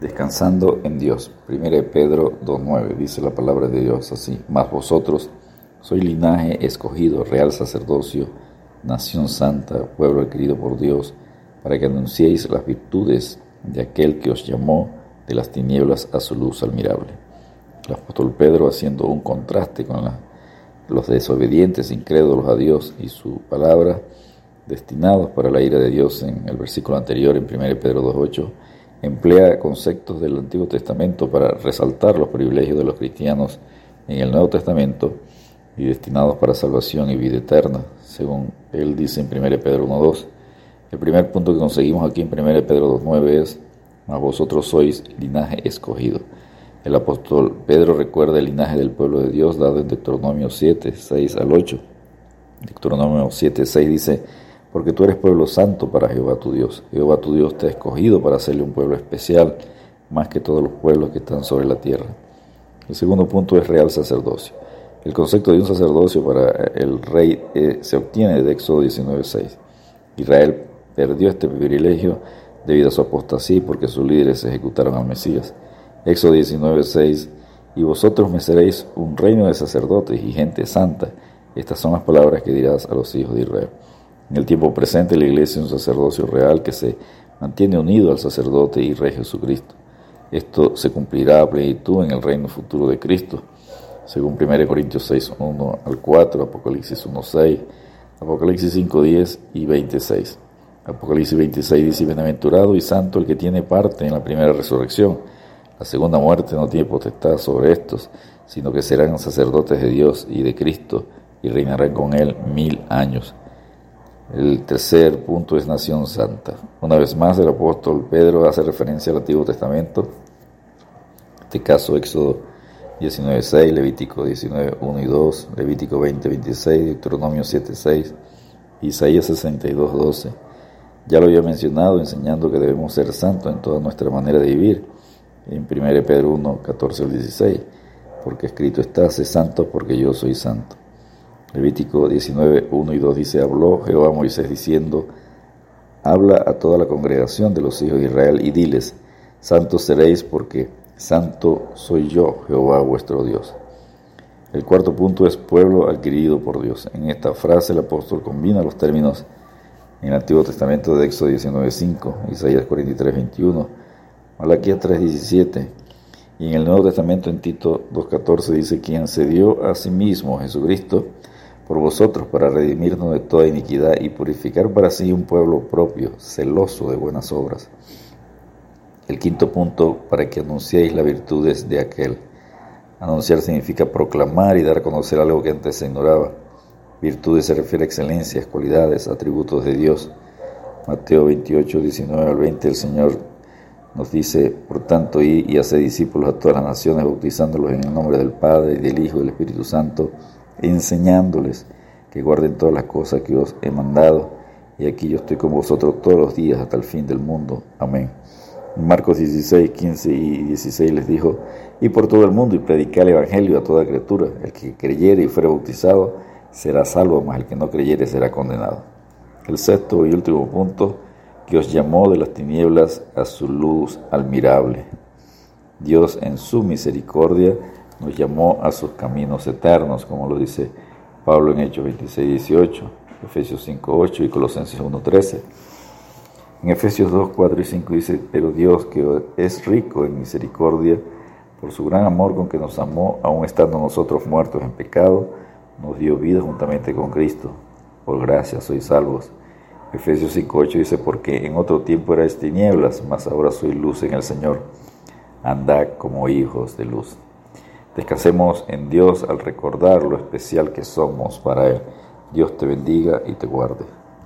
Descansando en Dios. 1 Pedro 2.9 dice la palabra de Dios así. Mas vosotros sois linaje escogido, real sacerdocio, nación santa, pueblo adquirido por Dios, para que anunciéis las virtudes de aquel que os llamó de las tinieblas a su luz admirable. El apóstol Pedro haciendo un contraste con los desobedientes, incrédulos a Dios y su palabra, destinados para la ira de Dios en el versículo anterior, en 1 Pedro 2.8, emplea conceptos del Antiguo Testamento para resaltar los privilegios de los cristianos en el Nuevo Testamento y destinados para salvación y vida eterna, según él dice en 1 Pedro 1.2. El primer punto que conseguimos aquí en 1 Pedro 2.9 es, mas vosotros sois linaje escogido. El apóstol Pedro recuerda el linaje del pueblo de Dios dado en Deuteronomio 7, 6 al 8. Deuteronomio 7, 6 dice, porque tú eres pueblo santo para Jehová tu Dios. Jehová tu Dios te ha escogido para hacerle un pueblo especial, más que todos los pueblos que están sobre la tierra. El segundo punto es real sacerdocio. El concepto de un sacerdocio para el rey eh, se obtiene de Éxodo 19.6. Israel perdió este privilegio debido a su apostasía porque sus líderes ejecutaron al Mesías. Éxodo 19.6 Y vosotros me seréis un reino de sacerdotes y gente santa. Estas son las palabras que dirás a los hijos de Israel. En el tiempo presente la iglesia es un sacerdocio real que se mantiene unido al sacerdote y rey Jesucristo. Esto se cumplirá a plenitud en el reino futuro de Cristo, según 1 Corintios 6, 1 al 4, Apocalipsis 1, 6, Apocalipsis 5, 10 y 26. Apocalipsis 26 dice, Bienaventurado y santo el que tiene parte en la primera resurrección. La segunda muerte no tiene potestad sobre estos, sino que serán sacerdotes de Dios y de Cristo y reinarán con él mil años. El tercer punto es nación santa. Una vez más el apóstol Pedro hace referencia al Antiguo Testamento, en este caso Éxodo 19.6, Levítico 19.1 y 2, Levítico 20.26, Deuteronomio 7.6, Isaías 62.12. Ya lo había mencionado enseñando que debemos ser santos en toda nuestra manera de vivir, en 1 Pedro 1, 14 al 16, porque escrito está, sé santo porque yo soy santo. Levítico 19, 1 y 2 dice, habló Jehová a Moisés diciendo, habla a toda la congregación de los hijos de Israel y diles, santos seréis porque santo soy yo, Jehová vuestro Dios. El cuarto punto es pueblo adquirido por Dios. En esta frase el apóstol combina los términos en el Antiguo Testamento de Éxodo 19.5, Isaías 43.21, Malaquías 3.17, y en el Nuevo Testamento en Tito 2.14 dice, quien se dio a sí mismo, Jesucristo, por vosotros para redimirnos de toda iniquidad y purificar para sí un pueblo propio, celoso de buenas obras. El quinto punto, para que anunciéis las virtudes de aquel. Anunciar significa proclamar y dar a conocer algo que antes se ignoraba. Virtudes se refiere a excelencias, cualidades, atributos de Dios. Mateo 28, 19 al 20, el Señor nos dice, por tanto, y, y hace discípulos a todas las naciones, bautizándolos en el nombre del Padre, y del Hijo y del Espíritu Santo, enseñándoles que guarden todas las cosas que os he mandado, y aquí yo estoy con vosotros todos los días hasta el fin del mundo. Amén. Marcos 16, 15 y 16 les dijo, y por todo el mundo y predicar el Evangelio a toda criatura, el que creyere y fuere bautizado será salvo, mas el que no creyere será condenado. El sexto y último punto, que os llamó de las tinieblas a su luz admirable. Dios en su misericordia nos llamó a sus caminos eternos, como lo dice Pablo en Hechos 26, 18, Efesios 5, 8 y Colosenses 1, 13. En Efesios 2, 4 y 5 dice, pero Dios que es rico en misericordia, por su gran amor con que nos amó, aun estando nosotros muertos en pecado, nos dio vida juntamente con Cristo. Por gracia sois salvos. Efesios 5, 8 dice, porque en otro tiempo erais tinieblas, mas ahora soy luz en el Señor. Andad como hijos de luz. Descansemos en Dios al recordar lo especial que somos para Él. Dios te bendiga y te guarde.